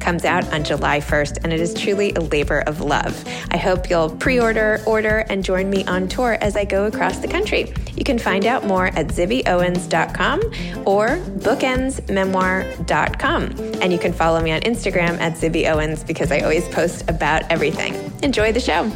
comes out on July 1st, and it is truly a labor of love. I hope you'll pre order, order, and join me on tour as I go across the country. You can find out more at zibbyowens.com or bookendsmemoir.com. And you can follow me on Instagram at zibbyowens because I always post about everything. Enjoy the show.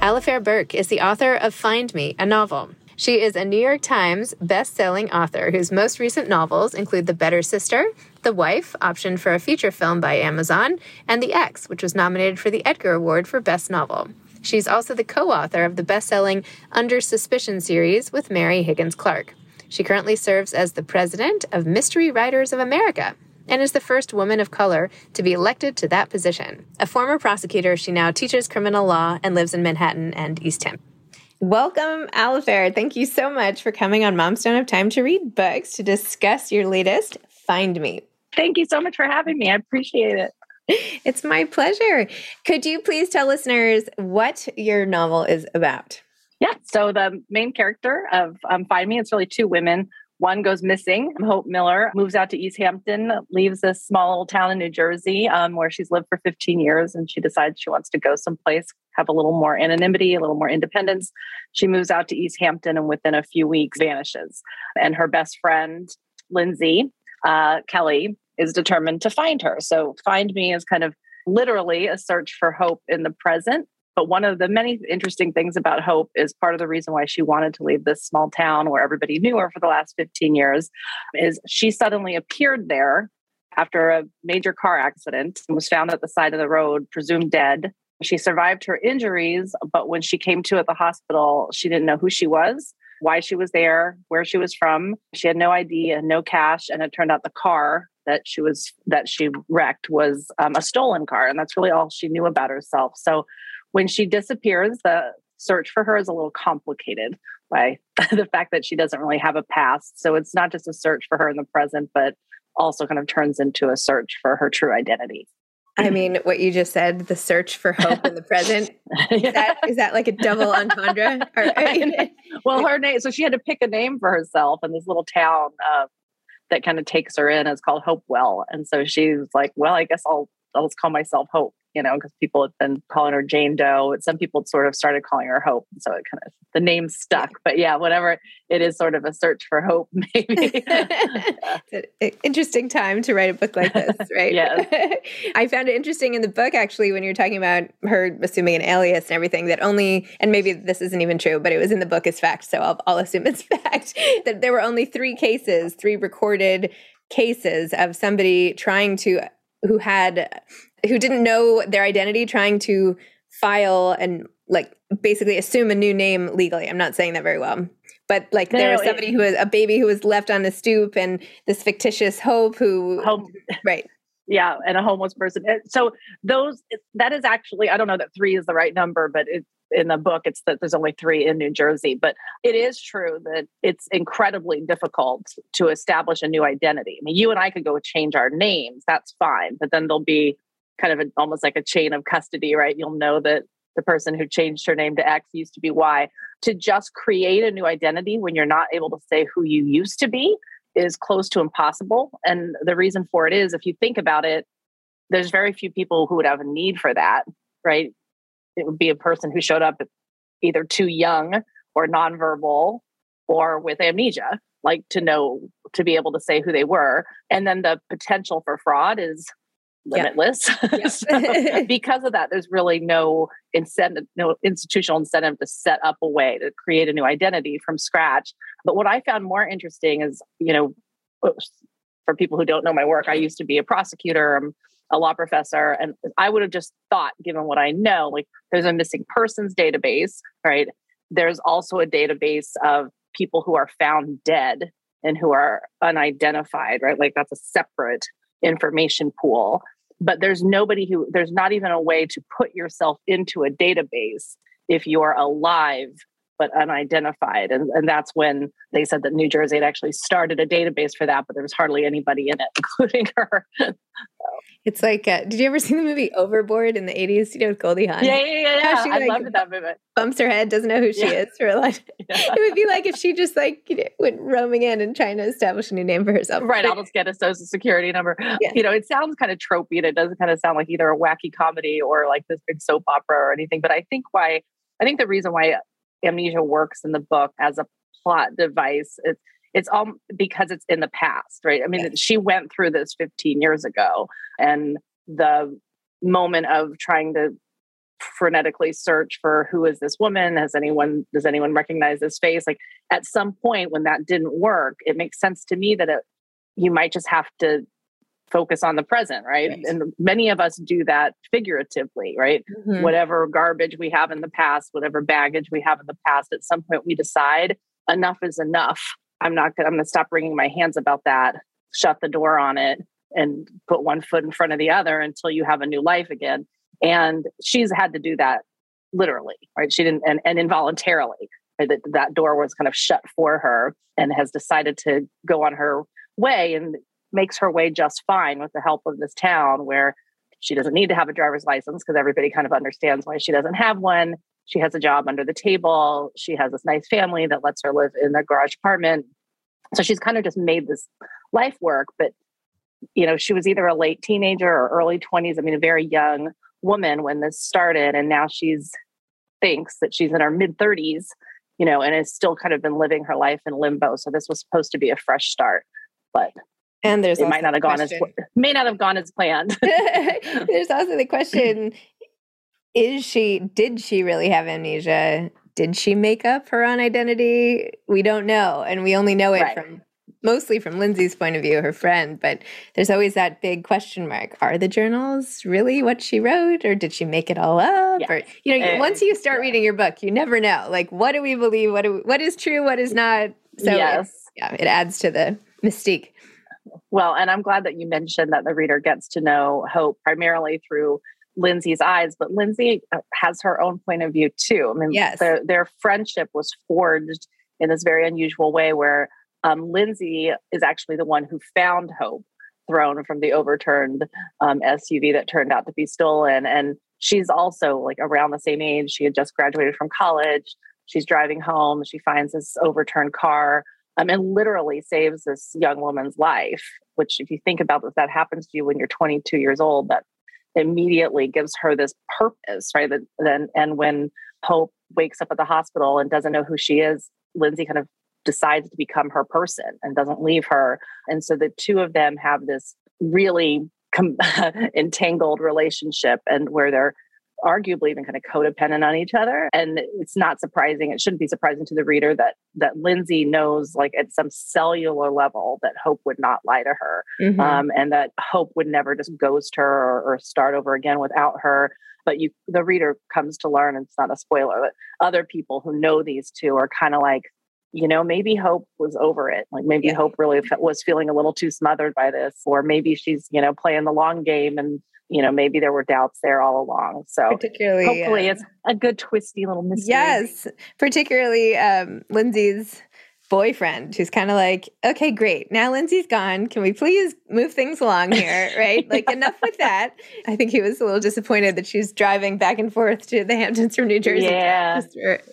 Alafair Burke is the author of Find Me, a novel. She is a New York Times best-selling author whose most recent novels include The Better Sister, The Wife, optioned for a feature film by Amazon, and The Ex, which was nominated for the Edgar Award for Best Novel. She's also the co-author of the best-selling Under Suspicion series with Mary Higgins Clark. She currently serves as the president of Mystery Writers of America and is the first woman of color to be elected to that position. A former prosecutor, she now teaches criminal law and lives in Manhattan and East Ham. Welcome, Alafair. Thank you so much for coming on Moms Don't Have Time to Read Books to discuss your latest, Find Me. Thank you so much for having me. I appreciate it. It's my pleasure. Could you please tell listeners what your novel is about? Yeah. So the main character of um, Find Me, it's really two women. One goes missing. Hope Miller moves out to East Hampton, leaves this small little town in New Jersey um, where she's lived for 15 years, and she decides she wants to go someplace, have a little more anonymity, a little more independence. She moves out to East Hampton and within a few weeks vanishes. And her best friend, Lindsay uh, Kelly, is determined to find her. So, Find Me is kind of literally a search for hope in the present but one of the many interesting things about Hope is part of the reason why she wanted to leave this small town where everybody knew her for the last 15 years is she suddenly appeared there after a major car accident and was found at the side of the road, presumed dead. She survived her injuries, but when she came to at the hospital, she didn't know who she was, why she was there, where she was from. She had no ID and no cash, and it turned out the car that she was that she wrecked was um, a stolen car, and that's really all she knew about herself. So when she disappears, the search for her is a little complicated by the fact that she doesn't really have a past. So it's not just a search for her in the present, but also kind of turns into a search for her true identity. I mean, what you just said, the search for hope in the present. Is, that, is that like a double entendre? Or, well, her name, so she had to pick a name for herself in this little town uh, that kind of takes her in. It's called Hopewell. And so she's like, well, I guess I'll, I'll just call myself Hope you know, because people had been calling her Jane Doe. Some people sort of started calling her Hope. So it kind of, the name stuck. But yeah, whatever, it is sort of a search for hope, maybe. interesting time to write a book like this, right? yeah. I found it interesting in the book, actually, when you're talking about her assuming an alias and everything, that only, and maybe this isn't even true, but it was in the book as fact. So I'll, I'll assume it's fact, that there were only three cases, three recorded cases of somebody trying to who had who didn't know their identity trying to file and like basically assume a new name legally. I'm not saying that very well. But like no, there was somebody it, who was a baby who was left on the stoop and this fictitious hope who hope right. Yeah, and a homeless person. So those that is actually I don't know that 3 is the right number, but it in the book it's that there's only three in New Jersey. But it is true that it's incredibly difficult to establish a new identity. I mean, you and I could go change our names, that's fine, but then there'll be kind of a, almost like a chain of custody, right? You'll know that the person who changed her name to X used to be Y. To just create a new identity when you're not able to say who you used to be is close to impossible. And the reason for it is if you think about it, there's very few people who would have a need for that, right? It would be a person who showed up either too young or nonverbal or with amnesia, like to know, to be able to say who they were. And then the potential for fraud is limitless. so because of that, there's really no incentive, no institutional incentive to set up a way to create a new identity from scratch. But what I found more interesting is, you know, for people who don't know my work, I used to be a prosecutor. I'm a law professor, and I would have just thought, given what I know, like there's a missing persons database, right? There's also a database of people who are found dead and who are unidentified, right? Like that's a separate information pool but there's nobody who there's not even a way to put yourself into a database if you're alive but unidentified and, and that's when they said that new jersey had actually started a database for that but there was hardly anybody in it including her it's like, uh, did you ever see the movie Overboard in the 80s, you know, with Goldie Hawn? Yeah, yeah, yeah. yeah. She, I like, loved that movie. Bumps her head, doesn't know who she yeah. is for a life. Yeah. It would be like if she just like you know, went roaming in and trying to establish a new name for herself. Right. I'll just get a social security number. Yeah. You know, it sounds kind of tropey and it doesn't kind of sound like either a wacky comedy or like this big soap opera or anything. But I think why, I think the reason why amnesia works in the book as a plot device, it's, it's all because it's in the past, right? I mean, yes. she went through this 15 years ago, and the moment of trying to frenetically search for who is this woman has anyone does anyone recognize this face like at some point when that didn't work it makes sense to me that it, you might just have to focus on the present right, right. and many of us do that figuratively right mm-hmm. whatever garbage we have in the past whatever baggage we have in the past at some point we decide enough is enough I'm not gonna, I'm going to stop wringing my hands about that, shut the door on it, and put one foot in front of the other until you have a new life again. And she's had to do that literally, right? She didn't, and, and involuntarily. Right? That, that door was kind of shut for her and has decided to go on her way and makes her way just fine with the help of this town where she doesn't need to have a driver's license because everybody kind of understands why she doesn't have one. She has a job under the table. She has this nice family that lets her live in a garage apartment. So she's kind of just made this life work. But, you know, she was either a late teenager or early 20s. I mean, a very young woman when this started. And now she's thinks that she's in her mid 30s, you know, and has still kind of been living her life in limbo. So this was supposed to be a fresh start. But and there's it might not have gone as may not have gone as planned. there's also the question is she did she really have amnesia? Did she make up her own identity? We don't know and we only know it right. from mostly from lindsay's point of view her friend but there's always that big question mark. Are the journals really what she wrote or did she make it all up? Yeah. or you know once you start reading your book you never know. Like what do we believe? What do we, what is true what is not? So yes. yeah it adds to the mystique well and i'm glad that you mentioned that the reader gets to know hope primarily through Lindsay's eyes, but Lindsay uh, has her own point of view too. I mean, yes. their, their friendship was forged in this very unusual way where um, Lindsay is actually the one who found Hope thrown from the overturned um, SUV that turned out to be stolen. And she's also like around the same age. She had just graduated from college. She's driving home. She finds this overturned car um, and literally saves this young woman's life. Which, if you think about this, that happens to you when you're 22 years old. That immediately gives her this purpose, right? That then and when Hope wakes up at the hospital and doesn't know who she is, Lindsay kind of decides to become her person and doesn't leave her. And so the two of them have this really com- entangled relationship and where they're arguably even kind of codependent on each other. And it's not surprising, it shouldn't be surprising to the reader that that Lindsay knows like at some cellular level that Hope would not lie to her. Mm-hmm. Um, and that Hope would never just ghost her or, or start over again without her. But you the reader comes to learn, and it's not a spoiler, that other people who know these two are kind of like, you know, maybe Hope was over it. Like maybe yeah. Hope really was feeling a little too smothered by this, or maybe she's, you know, playing the long game and you know maybe there were doubts there all along. So particularly hopefully uh, it's a good twisty little mystery. Yes particularly um, lindsay's boyfriend who's kind of like okay great now lindsay's gone can we please move things along here? Right? Like enough with that. I think he was a little disappointed that she's driving back and forth to the hamptons from new jersey yeah.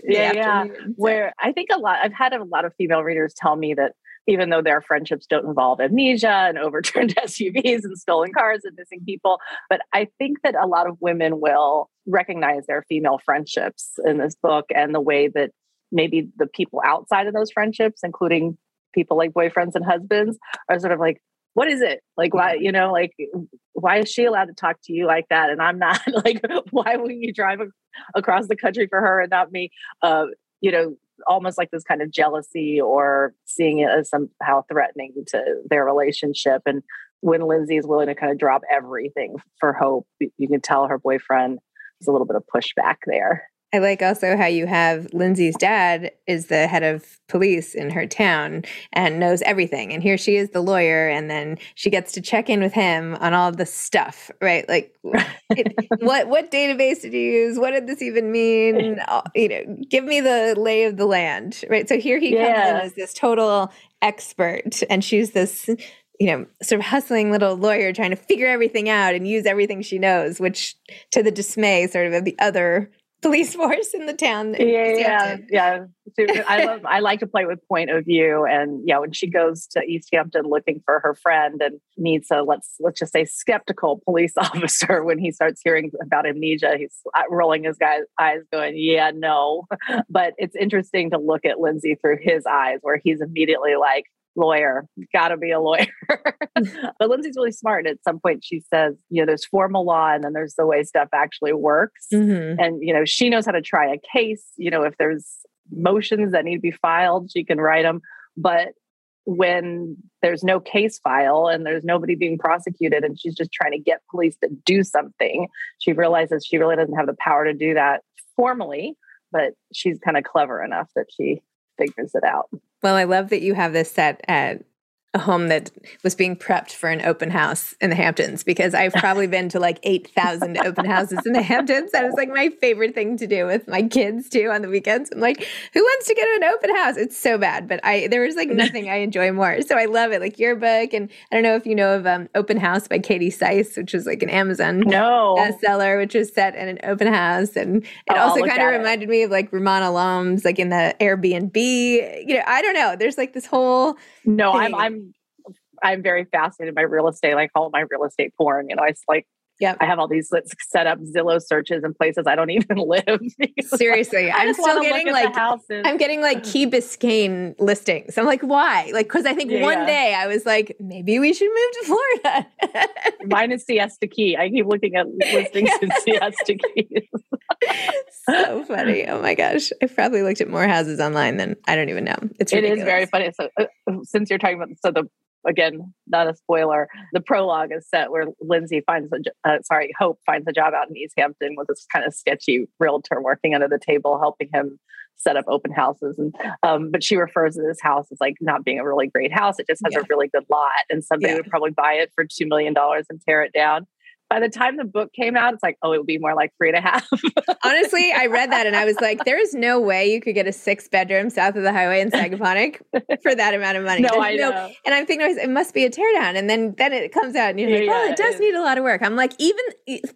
yeah yeah. where i think a lot i've had a lot of female readers tell me that even though their friendships don't involve amnesia and overturned SUVs and stolen cars and missing people. But I think that a lot of women will recognize their female friendships in this book and the way that maybe the people outside of those friendships, including people like boyfriends and husbands, are sort of like, what is it? Like, why, you know, like, why is she allowed to talk to you like that? And I'm not like, why will you drive across the country for her and not me? Uh, you know, almost like this kind of jealousy or seeing it as somehow threatening to their relationship. And when Lindsay is willing to kind of drop everything for hope, you can tell her boyfriend is a little bit of pushback there. I like also how you have Lindsay's dad is the head of police in her town and knows everything. And here she is, the lawyer, and then she gets to check in with him on all the stuff, right? Like, it, what what database did you use? What did this even mean? You know, give me the lay of the land, right? So here he yeah. comes in as this total expert, and she's this you know, sort of hustling little lawyer trying to figure everything out and use everything she knows, which to the dismay sort of of the other police force in the town. Yeah, yeah, yeah. I love. I like to play with point of view, and yeah, when she goes to East Hampton looking for her friend and meets a let's let's just say skeptical police officer, when he starts hearing about amnesia, he's uh, rolling his guy's eyes, going, "Yeah, no." But it's interesting to look at Lindsay through his eyes, where he's immediately like, lawyer, got to be a lawyer. but Lindsay's really smart. At some point, she says, you know, there's formal law and then there's the way stuff actually works. Mm-hmm. And, you know, she knows how to try a case. You know, if there's motions that need to be filed, she can write them. But when there's no case file and there's nobody being prosecuted and she's just trying to get police to do something, she realizes she really doesn't have the power to do that formally, but she's kind of clever enough that she figures it out. Well, I love that you have this set at a home that was being prepped for an open house in the Hamptons because I've probably been to like 8,000 open houses in the Hamptons. That is like my favorite thing to do with my kids too on the weekends. I'm like, who wants to go to an open house? It's so bad, but I there was like nothing I enjoy more. So I love it. Like your book and I don't know if you know of um, Open House by Katie Sise, which is like an Amazon no. bestseller, which was set in an open house. And it also kind of reminded it. me of like Rumaan Alam's like in the Airbnb. You know, I don't know. There's like this whole No, thing. I'm I'm I'm very fascinated by real estate. I call it my real estate porn. You know, it's like yeah, I have all these set up Zillow searches in places I don't even live. Seriously, I'm still getting like I'm getting like Key Biscayne listings. I'm like, why? Like, because I think yeah, one yeah. day I was like, maybe we should move to Florida. Mine is Siesta Key. I keep looking at listings in Siesta Key. so funny. Oh my gosh, I've probably looked at more houses online than I don't even know. It's ridiculous. it is very funny. So uh, since you're talking about so the again, not a spoiler. The prologue is set where Lindsay finds a uh, sorry, Hope finds a job out in East Hampton with this kind of sketchy realtor working under the table, helping him set up open houses. And um, but she refers to this house as like not being a really great house. It just has yeah. a really good lot, and somebody yeah. would probably buy it for two million dollars and tear it down by the time the book came out, it's like, oh, it would be more like three and a half. Honestly, I read that and I was like, there is no way you could get a six bedroom south of the highway in Sagaponack for that amount of money. No, There's I no, know. And I'm thinking it must be a teardown. And then then it comes out and you're yeah, like, oh, it does need a lot of work. I'm like, even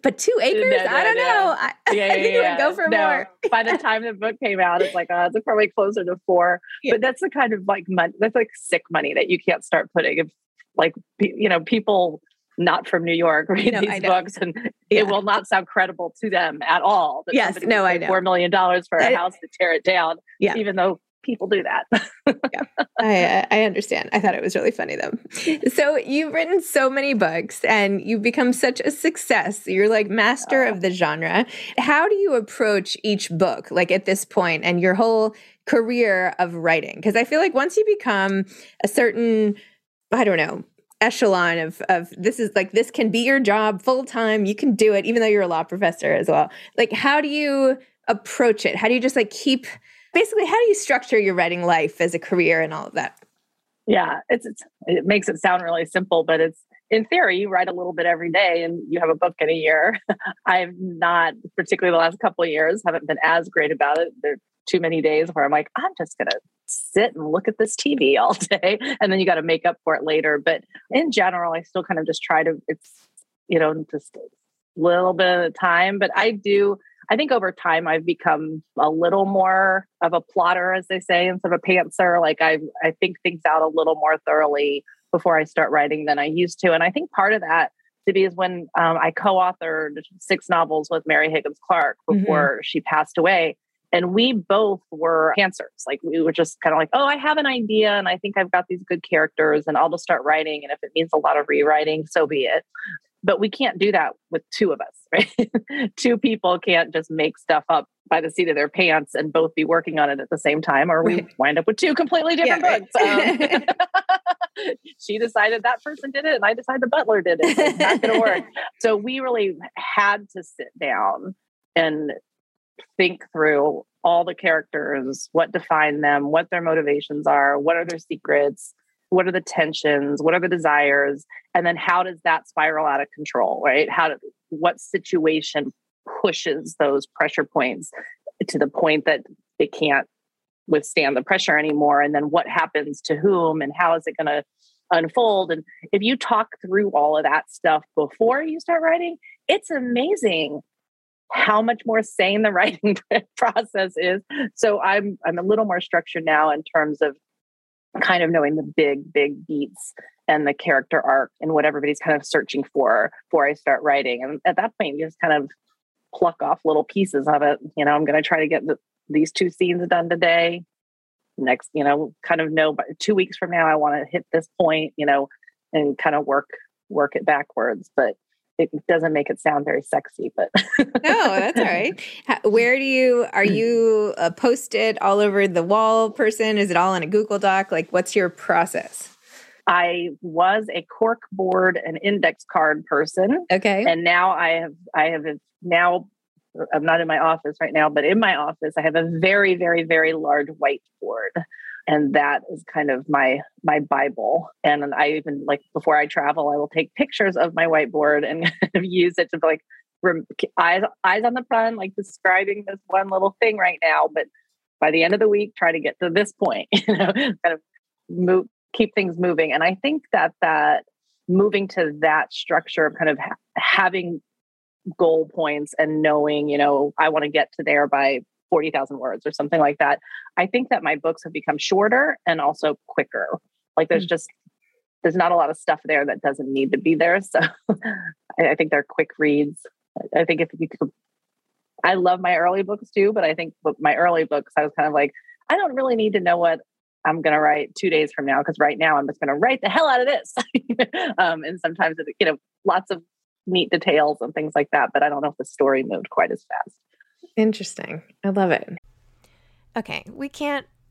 but two acres? No, no, I don't know. I, yeah, I think it would go for more. by the time the book came out, it's like, oh, it's probably closer to four. But that's the kind of like money that's like sick money that you can't start putting if like you know people not from New York read no, these books and yeah. it will not sound credible to them at all. yes, no, I know. Four million dollars for a house to tear it down. Yeah. Even though people do that. yeah, I, I understand. I thought it was really funny though. So you've written so many books and you've become such a success. You're like master of the genre. How do you approach each book like at this point and your whole career of writing? Because I feel like once you become a certain I don't know, echelon of of this is like this can be your job full time you can do it even though you're a law professor as well. Like how do you approach it? How do you just like keep basically how do you structure your writing life as a career and all of that? Yeah it's, it's it makes it sound really simple but it's in theory you write a little bit every day and you have a book in a year. I've not particularly the last couple of years haven't been as great about it. There are too many days where I'm like, I'm just to sit and look at this TV all day. And then you got to make up for it later. But in general, I still kind of just try to, it's, you know, just a little bit of time. But I do, I think over time I've become a little more of a plotter, as they say, instead of a pantser. Like I, I think things out a little more thoroughly before I start writing than I used to. And I think part of that to be is when um, I co-authored six novels with Mary Higgins Clark mm-hmm. before mm-hmm. she passed away. And we both were pantsers. Like we were just kind of like, oh, I have an idea and I think I've got these good characters and I'll just start writing. And if it means a lot of rewriting, so be it. But we can't do that with two of us, right? two people can't just make stuff up by the seat of their pants and both be working on it at the same time, or we wind up with two completely different yeah, books. Right. Um, she decided that person did it, and I decided the butler did it. It's not going to work. So we really had to sit down and think through all the characters, what define them, what their motivations are, what are their secrets, what are the tensions, what are the desires, and then how does that spiral out of control, right? How do, what situation pushes those pressure points to the point that they can't withstand the pressure anymore and then what happens to whom and how is it going to unfold and if you talk through all of that stuff before you start writing it's amazing how much more sane the writing process is. So i'm i'm a little more structured now in terms of kind of knowing the big big beats and the character arc and what everybody's kind of searching for before i start writing. And at that point you just kind of pluck off little pieces of it. You know i'm going to try to get the, these two scenes done today. Next you know kind of know two weeks from now i want to hit this point you know and kind of work work it backwards. But it doesn't make it sound very sexy but no that's all right where do you are you a posted all over the wall person is it all in a google doc like what's your process I was a cork board and index card person. Okay. And now I have I have now I'm not in my office right now, but in my office, I have a very, very, very large whiteboard. And that is kind of my my Bible. And I even like before I travel, I will take pictures of my whiteboard and use it to like eyes eyes on the front, like describing this one little thing right now. But by the end of the week, try to get to this point, you know, kind of move, keep things moving. And I think that that moving to that structure of kind of ha- having goal points and knowing, you know, I want to get to there by 40,000 words or something like that. I think that my books have become shorter and also quicker. Like there's mm-hmm. just there's not a lot of stuff there that doesn't need to be there. So I, I think they're quick reads. I think if you could I love my early books too, but I think my early books I was kind of like I don't really need to know what I'm going to write two days from now because right now I'm just going to write the hell out of this. um, and sometimes, it, you know, lots of neat details and things like that. But I don't know if the story moved quite as fast. Interesting. I love it. Okay, we can't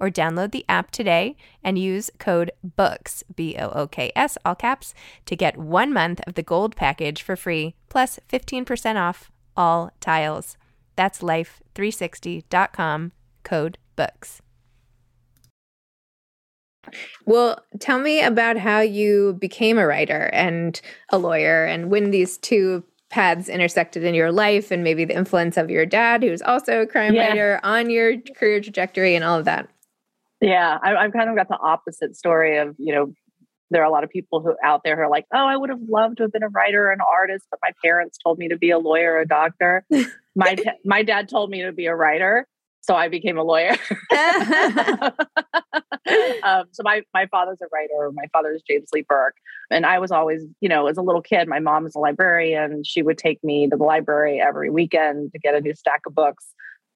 or download the app today and use code BOOKS, B O O K S, all caps, to get one month of the gold package for free, plus 15% off all tiles. That's life360.com, code BOOKS. Well, tell me about how you became a writer and a lawyer and when these two paths intersected in your life and maybe the influence of your dad, who's also a crime Yeah. writer, on your career trajectory and all of that. Yeah, I, I've kind of got the opposite story of, you know, there are a lot of people who out there who are like, oh, I would have loved to have been a writer or an artist, but my parents told me to be a lawyer or a doctor. my my dad told me to be a writer, so I became a lawyer. um, so my my father's a writer. My father's James Lee Burke, and I was always, you know, as a little kid, my mom was a librarian. She would take me to the library every weekend to get a new stack of books.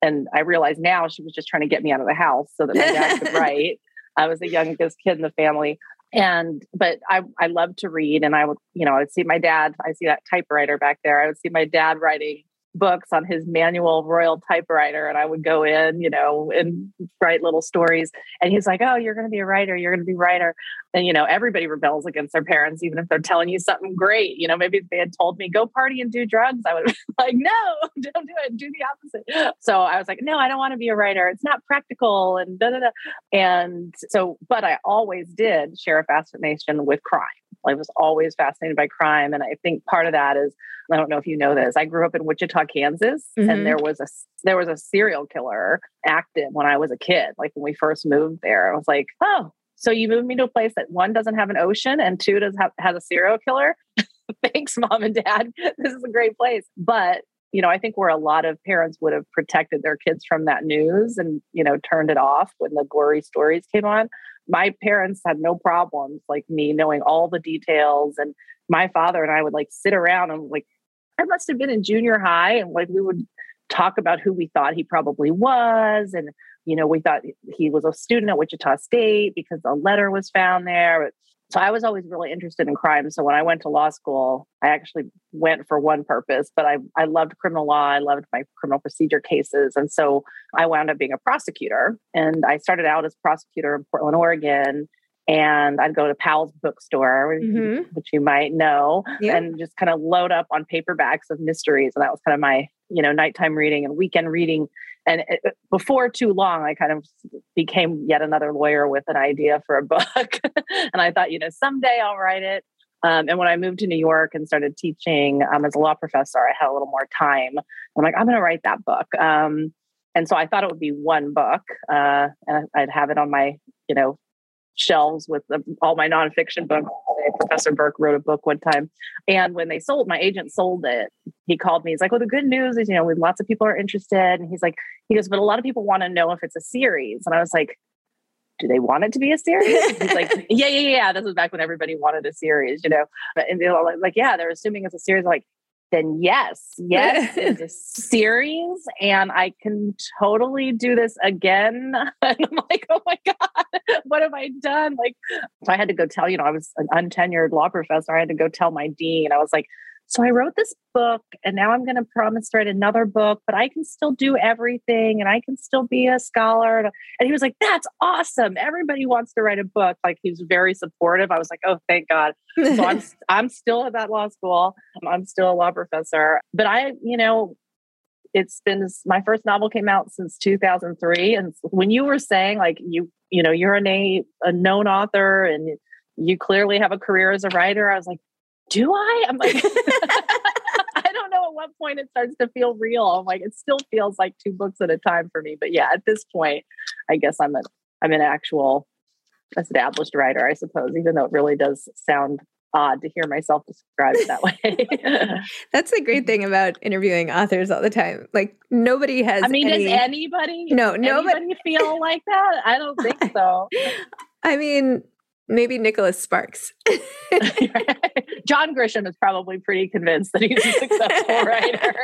And I realize now she was just trying to get me out of the house so that my dad could write. I was the youngest kid in the family. And but I I loved to read and I would, you know, I would see my dad, I see that typewriter back there. I would see my dad writing books on his manual royal typewriter and I would go in, you know, and write little stories. And he's like, Oh, you're gonna be a writer, you're gonna be a writer. And you know, everybody rebels against their parents, even if they're telling you something great. You know, maybe if they had told me go party and do drugs, I would have been like, no, don't do it, do the opposite. So I was like, no, I don't want to be a writer. It's not practical and da da da. And so, but I always did share a fascination with crime. I was always fascinated by crime. And I think part of that is, I don't know if you know this, I grew up in Wichita, Kansas, Mhm. and there was a there was a serial killer active when I was a kid. Like when we first moved there, I was like, oh, so you moved me to a place that one doesn't have an ocean and two does have has a serial killer. Thanks, mom and dad. This is a great place. But you know, I think where a lot of parents would have protected their kids from that news and, you know, turned it off when the gory stories came on. My parents had no problems like me knowing all the details. And my father and I would like sit around and like, I must have been in junior high and like we would talk about who we thought he probably was. And, you know, we thought he was a student at Wichita State because a letter was found there. So I was always really interested in crime. So when I went to law school, I actually went for one purpose, but I, I loved criminal law. I loved my criminal procedure cases. And so I wound up being a prosecutor. And I started out as a prosecutor in Portland, Oregon. And I'd go to Powell's bookstore, Mhm. which you might know, Yeah. and just kind of load up on paperbacks of mysteries. And that was kind of my, you know, nighttime reading and weekend reading. And it, before too long, I kind of became yet another lawyer with an idea for a book. and I thought, you know, someday I'll write it. Um, and when I moved to New York and started teaching um, as a law professor, I had a little more time. I'm like, I'm going to write that book. Um, and so I thought it would be one book, uh, and I'd have it on my, you know, shelves with all my nonfiction books. Professor Burke wrote a book one time, and when they sold, my agent sold it. He called me. He's like, "Well, the good news is, you know, lots of people are interested." And he's like, "He goes, but a lot of people want to know if it's a series." And I was like, "Do they want it to be a series?" He's like, "Yeah, yeah, yeah." This was back when everybody wanted a series, you know. And they were like, "Yeah, they're assuming it's a series." I'm like, then yes, yes, it's a series, and I can totally do this again. And I'm like, oh my god, what have I done? Like, so I had to go tell. You know, I was an untenured law professor. I had to go tell my dean. I was like, so I wrote this book, and now I'm going to promise to write another book, but I can still do everything, and I can still be a scholar. And he was like, that's awesome. Everybody wants to write a book. Like he was very supportive. I was like, oh, thank God so I'm I'm still at that law school. Um, I'm still a law professor, but I, you know, it's been my first novel came out since 2003, and when you were saying like you, you know, you're a a known author and you clearly have a career as a writer, I was like, do I? I'm like. I don't know at what point it starts to feel real. I'm like, it still feels like two books at a time for me. But yeah, at this point, I guess I'm a I'm an actual established writer, I suppose, even though it really does sound odd to hear myself described that way. That's the great thing about interviewing authors all the time. Like nobody has. I mean, any, does anybody No, nobody- anybody feel like that? I don't think so. I mean, maybe Nicholas Sparks. John Grisham is probably pretty convinced that he's a successful writer.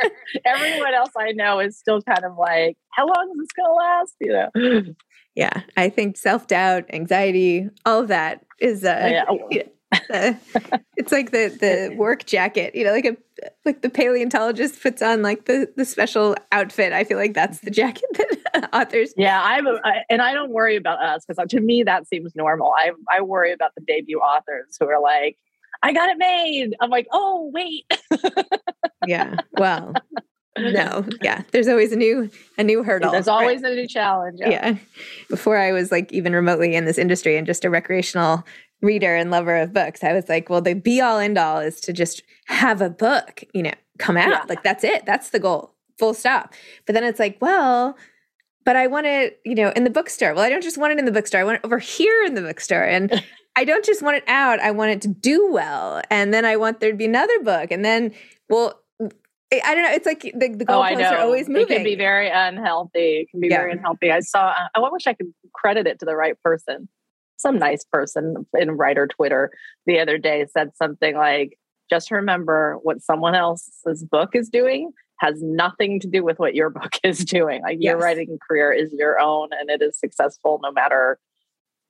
Everyone else I know is still kind of like, how long is this going to last? You know? yeah, I think self doubt, anxiety, all of that is. Uh, Yeah. Uh, it's like the the work jacket, you know, like a like the paleontologist puts on like the the special outfit. I feel like that's the jacket that authors. Yeah, I'm, a, I, and I don't worry about us because to me that seems normal. I I worry about the debut authors who are like, I got it made. I'm like, oh wait, Yeah. Well, no. Yeah. There's always a new a new hurdle. there's right? always a new challenge. yeah. Before I was like even remotely in this industry and just a recreational reader and lover of books, I was like, well, the be all end all is to just have a book, you know, come out. Yeah. Like that's it. That's the goal. Full stop. But then it's like, well, but I want it, you know, in the bookstore. Well, I don't just want it in the bookstore. I want it over here in the bookstore. And I don't just want it out. I want it to do well. And then I want there to be another book. And then, well, I don't know. It's like the, the oh, goalposts oh, are always moving. It can be very unhealthy. It can be yeah. very unhealthy. I saw, I wish I could credit it to the right person. Some nice person in writer Twitter the other day said something like, just remember what someone else's book is doing has nothing to do with what your book is doing. Like yes. your writing career is your own and it is successful no matter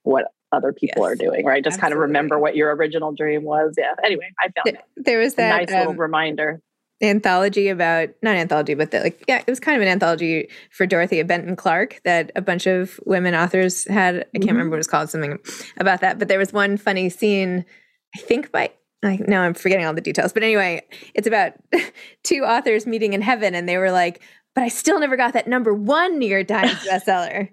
what other people yes. are doing, right? Just Absolutely. kind of remember what your original dream was. Yeah. Anyway, I found it. There was that nice um, little reminder anthology about not anthology but the, like yeah it was kind of an anthology for dorothea benton clark that a bunch of women authors had i can't mm-hmm. remember what it was called something about that but there was one funny scene i think by like now i'm forgetting all the details but anyway it's about two authors meeting in heaven and they were like but I still never got that number one New York Times bestseller.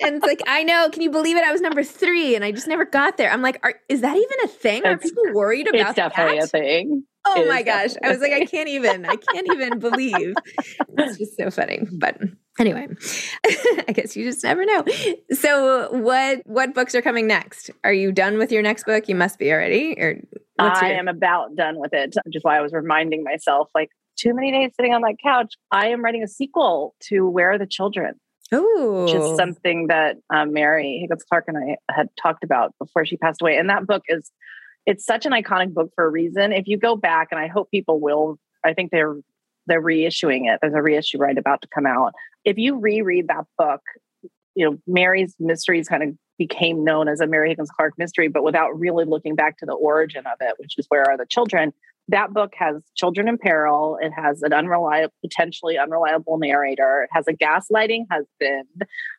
and it's like, I know, can you believe it? I was number three and I just never got there. I'm like, are, is that even a thing? Are people worried about that It's definitely that? a thing. Oh my gosh. I was like, I can't even, I can't even believe. It's just so funny. But anyway, I guess you just never know. So what what books are coming next? Are you done with your next book? You must be already. Or I your- am about done with it. Just why I was reminding myself, like, too many days sitting on that couch. I am writing a sequel to Where Are the Children? Oh, which is something that um, Mary Higgins Clark and I had talked about before she passed away. And that book is it's such an iconic book for a reason. If you go back, and I hope people will, I think they're they're reissuing it. There's a reissue right about to come out. If you reread that book, you know Mary's mysteries kind of became known as a Mary Higgins Clark mystery, but without really looking back to the origin of it, which is where are the children. That book has children in peril. It has an unreliable, potentially unreliable narrator. It has a gaslighting husband.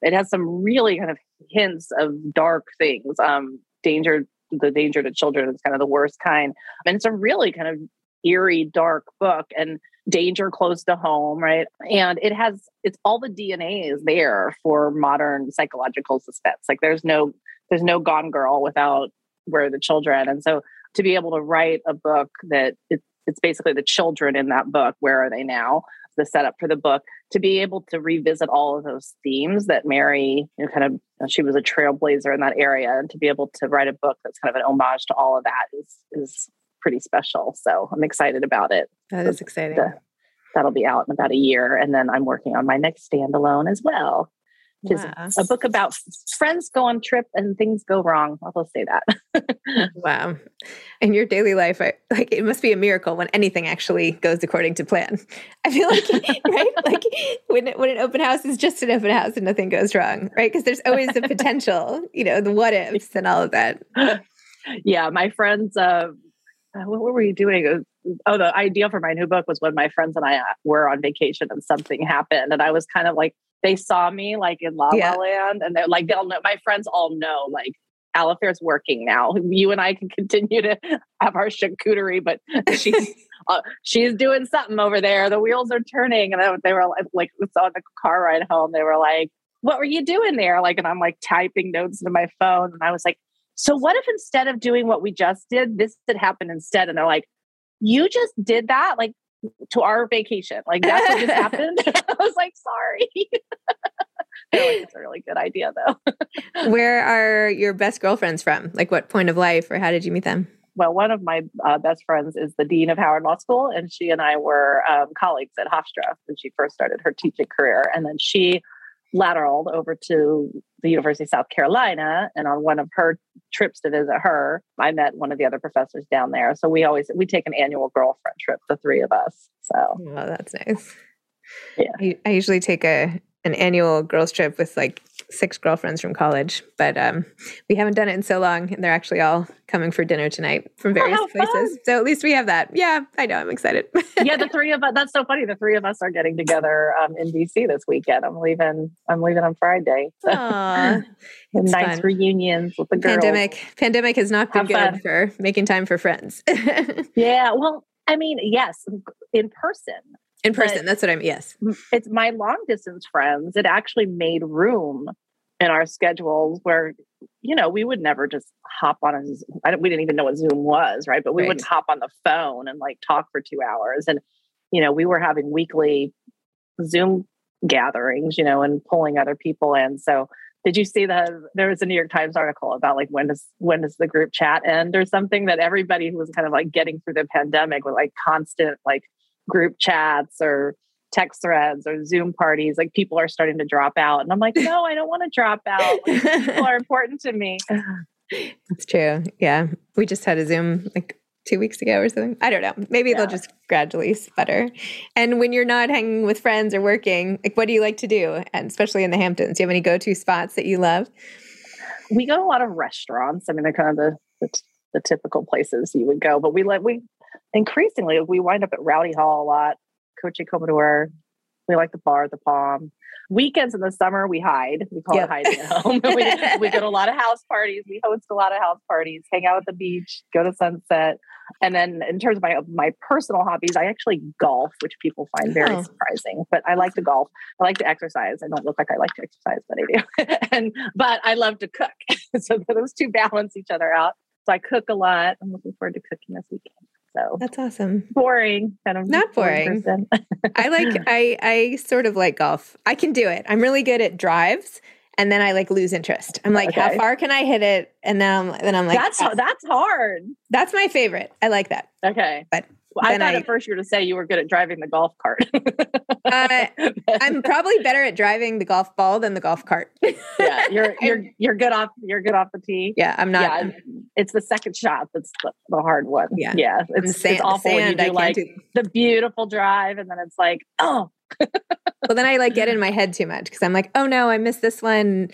It has some really kind of hints of dark things, um, danger the danger to children is kind of the worst kind. And it's a really kind of eerie, dark book and danger close to home, right? And it has it's all the DNA is there for modern psychological suspense. Like there's no there's no Gone Girl without where the children. And so to be able to write a book that it's it's basically the children in that book. Where are they now? The setup for the book to be able to revisit all of those themes that Mary, you know, kind of, she was a trailblazer in that area, and to be able to write a book that's kind of an homage to all of that is is pretty special. So I'm excited about it. That is exciting. The, that'll be out in about a year, and then I'm working on my next standalone as well which wow. is a book about friends go on trip and things go wrong. I'll say that. wow. In your daily life, I, like it must be a miracle when anything actually goes according to plan. I feel like, right? Like when, when an open house is just an open house and nothing goes wrong, right? Because there's always the potential, you know, the what ifs and all of that. Yeah. My friends, uh, uh what were we doing? Oh, the idea for my new book was when my friends and I uh, were on vacation and something happened. And I was kind of like, they saw me like in La La yeah. Land, and they're like, they'll know. My friends all know, like, Alafair's working now. You and I can continue to have our charcuterie, but she's uh, she's doing something over there. The wheels are turning, and I, they were like, like it's on the car ride home. They were like, "What were you doing there?" Like, and I'm like typing notes into my phone, and I was like, "So what if instead of doing what we just did, this had happened instead?" And they're like, "You just did that? Like, to our vacation. Like that's what just happened. I was like, sorry. like, it's a really good idea though. Where are your best girlfriends from? Like what point of life or how did you meet them? Well, one of my uh, best friends is the dean of Howard Law School, and she and I were um, colleagues at Hofstra when she first started her teaching career. And then she lateraled over to the University of South Carolina. And on one of her trips to visit her, I met one of the other professors down there. So we always we take an annual girlfriend trip, the three of us. So oh, that's nice. Yeah. I, I usually take a an annual girls trip with like six girlfriends from college, but um, we haven't done it in so long, and they're actually all coming for dinner tonight from various oh, places. Fun. So at least we have that. Yeah, I know. I'm excited. yeah, the three of us. That's so funny. The three of us are getting together um, in DC this weekend. I'm leaving. I'm leaving on Friday. So. nice fun. reunions with the girls. Pandemic. Pandemic has not been have good fun. for making time for friends. yeah. Well, I mean, yes, in person in person but that's what i mean yes it's my long distance friends it actually made room in our schedules where you know we would never just hop on a we didn't even know what zoom was right but we right. wouldn't hop on the phone and like talk for two hours and you know, we were having weekly Zoom gatherings, you know, and pulling other people in. So did you see the there was a New York Times article about like when does when does the group chat end or something that everybody who was kind of like getting through the pandemic with like constant like group chats or text threads or Zoom parties, like people are starting to drop out. And I'm like, no, I don't want to drop out. Like, people are important to me. That's true. Yeah. We just had a Zoom like two weeks ago or something. I don't know. Maybe yeah. they'll just gradually sputter. And when you're not hanging with friends or working, like what do you like to do? And especially in the Hamptons, do you have any go-to spots that you love? We go to a lot of restaurants. I mean, they're kind of the, the, the typical places you would go, but we let we increasingly we wind up at Rowdy Hall a lot, Coche Commodore. We like the bar, the Palm. Weekends in the summer, we hide. We call yep. it hiding at home. we, we go to a lot of house parties. We host a lot of house parties, hang out at the beach, go to sunset. And then in terms of my my personal hobbies, I actually golf, which people find very oh. surprising. But I like to golf. I like to exercise. I don't look like I like to exercise, but I do. and but I love to cook. so those two balance each other out. So I cook a lot. I'm looking forward to cooking this weekend. So that's awesome. Boring, kind of not boring. boring I like I I sort of like golf. I can do it. I'm really good at drives. And then I like lose interest. I'm like, okay. how far can I hit it? And then I'm, then I'm like, that's that's hard. That's my favorite. I like that. Okay, but I thought I, at first you were to say you were good at driving the golf cart. uh, I'm probably better at driving the golf ball than the golf cart. yeah, you're you're you're good off you're good off the tee. Yeah, I'm not. Yeah, it's the second shot that's the, the hard one. Yeah, yeah, it's, sand, it's awful sand, when you do like do. the beautiful drive, and then it's like, oh. well, then I like get in my head too much because I'm like, oh no, I missed this one.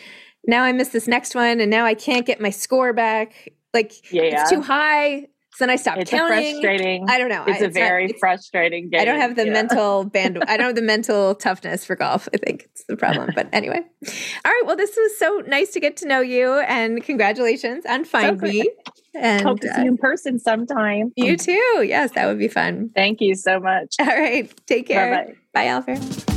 Now I missed this next one, and now I can't get my score back. Like, yeah. it's too high so then I stopped it's counting. frustrating. I don't know. It's, a very not, frustrating game. I don't have the yeah. mental band. I don't have the mental toughness for golf. I think it's the problem. But anyway, all right. Well, this was so nice to get to know you, and congratulations on Find so Me. And hope to see you in person sometime. You too. Yes, that would be fun. Thank you so much. All right. Take care. Bye-bye. Bye, Alafair.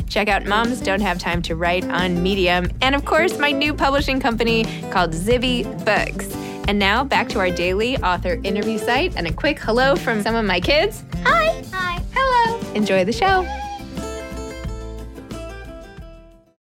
Check out Moms Don't Have Time to Write on Medium. And of course, my new publishing company called Zibby Books. And now back to our daily author interview site and a quick hello from some of my kids. Hi. Hi. Hello. Enjoy the show.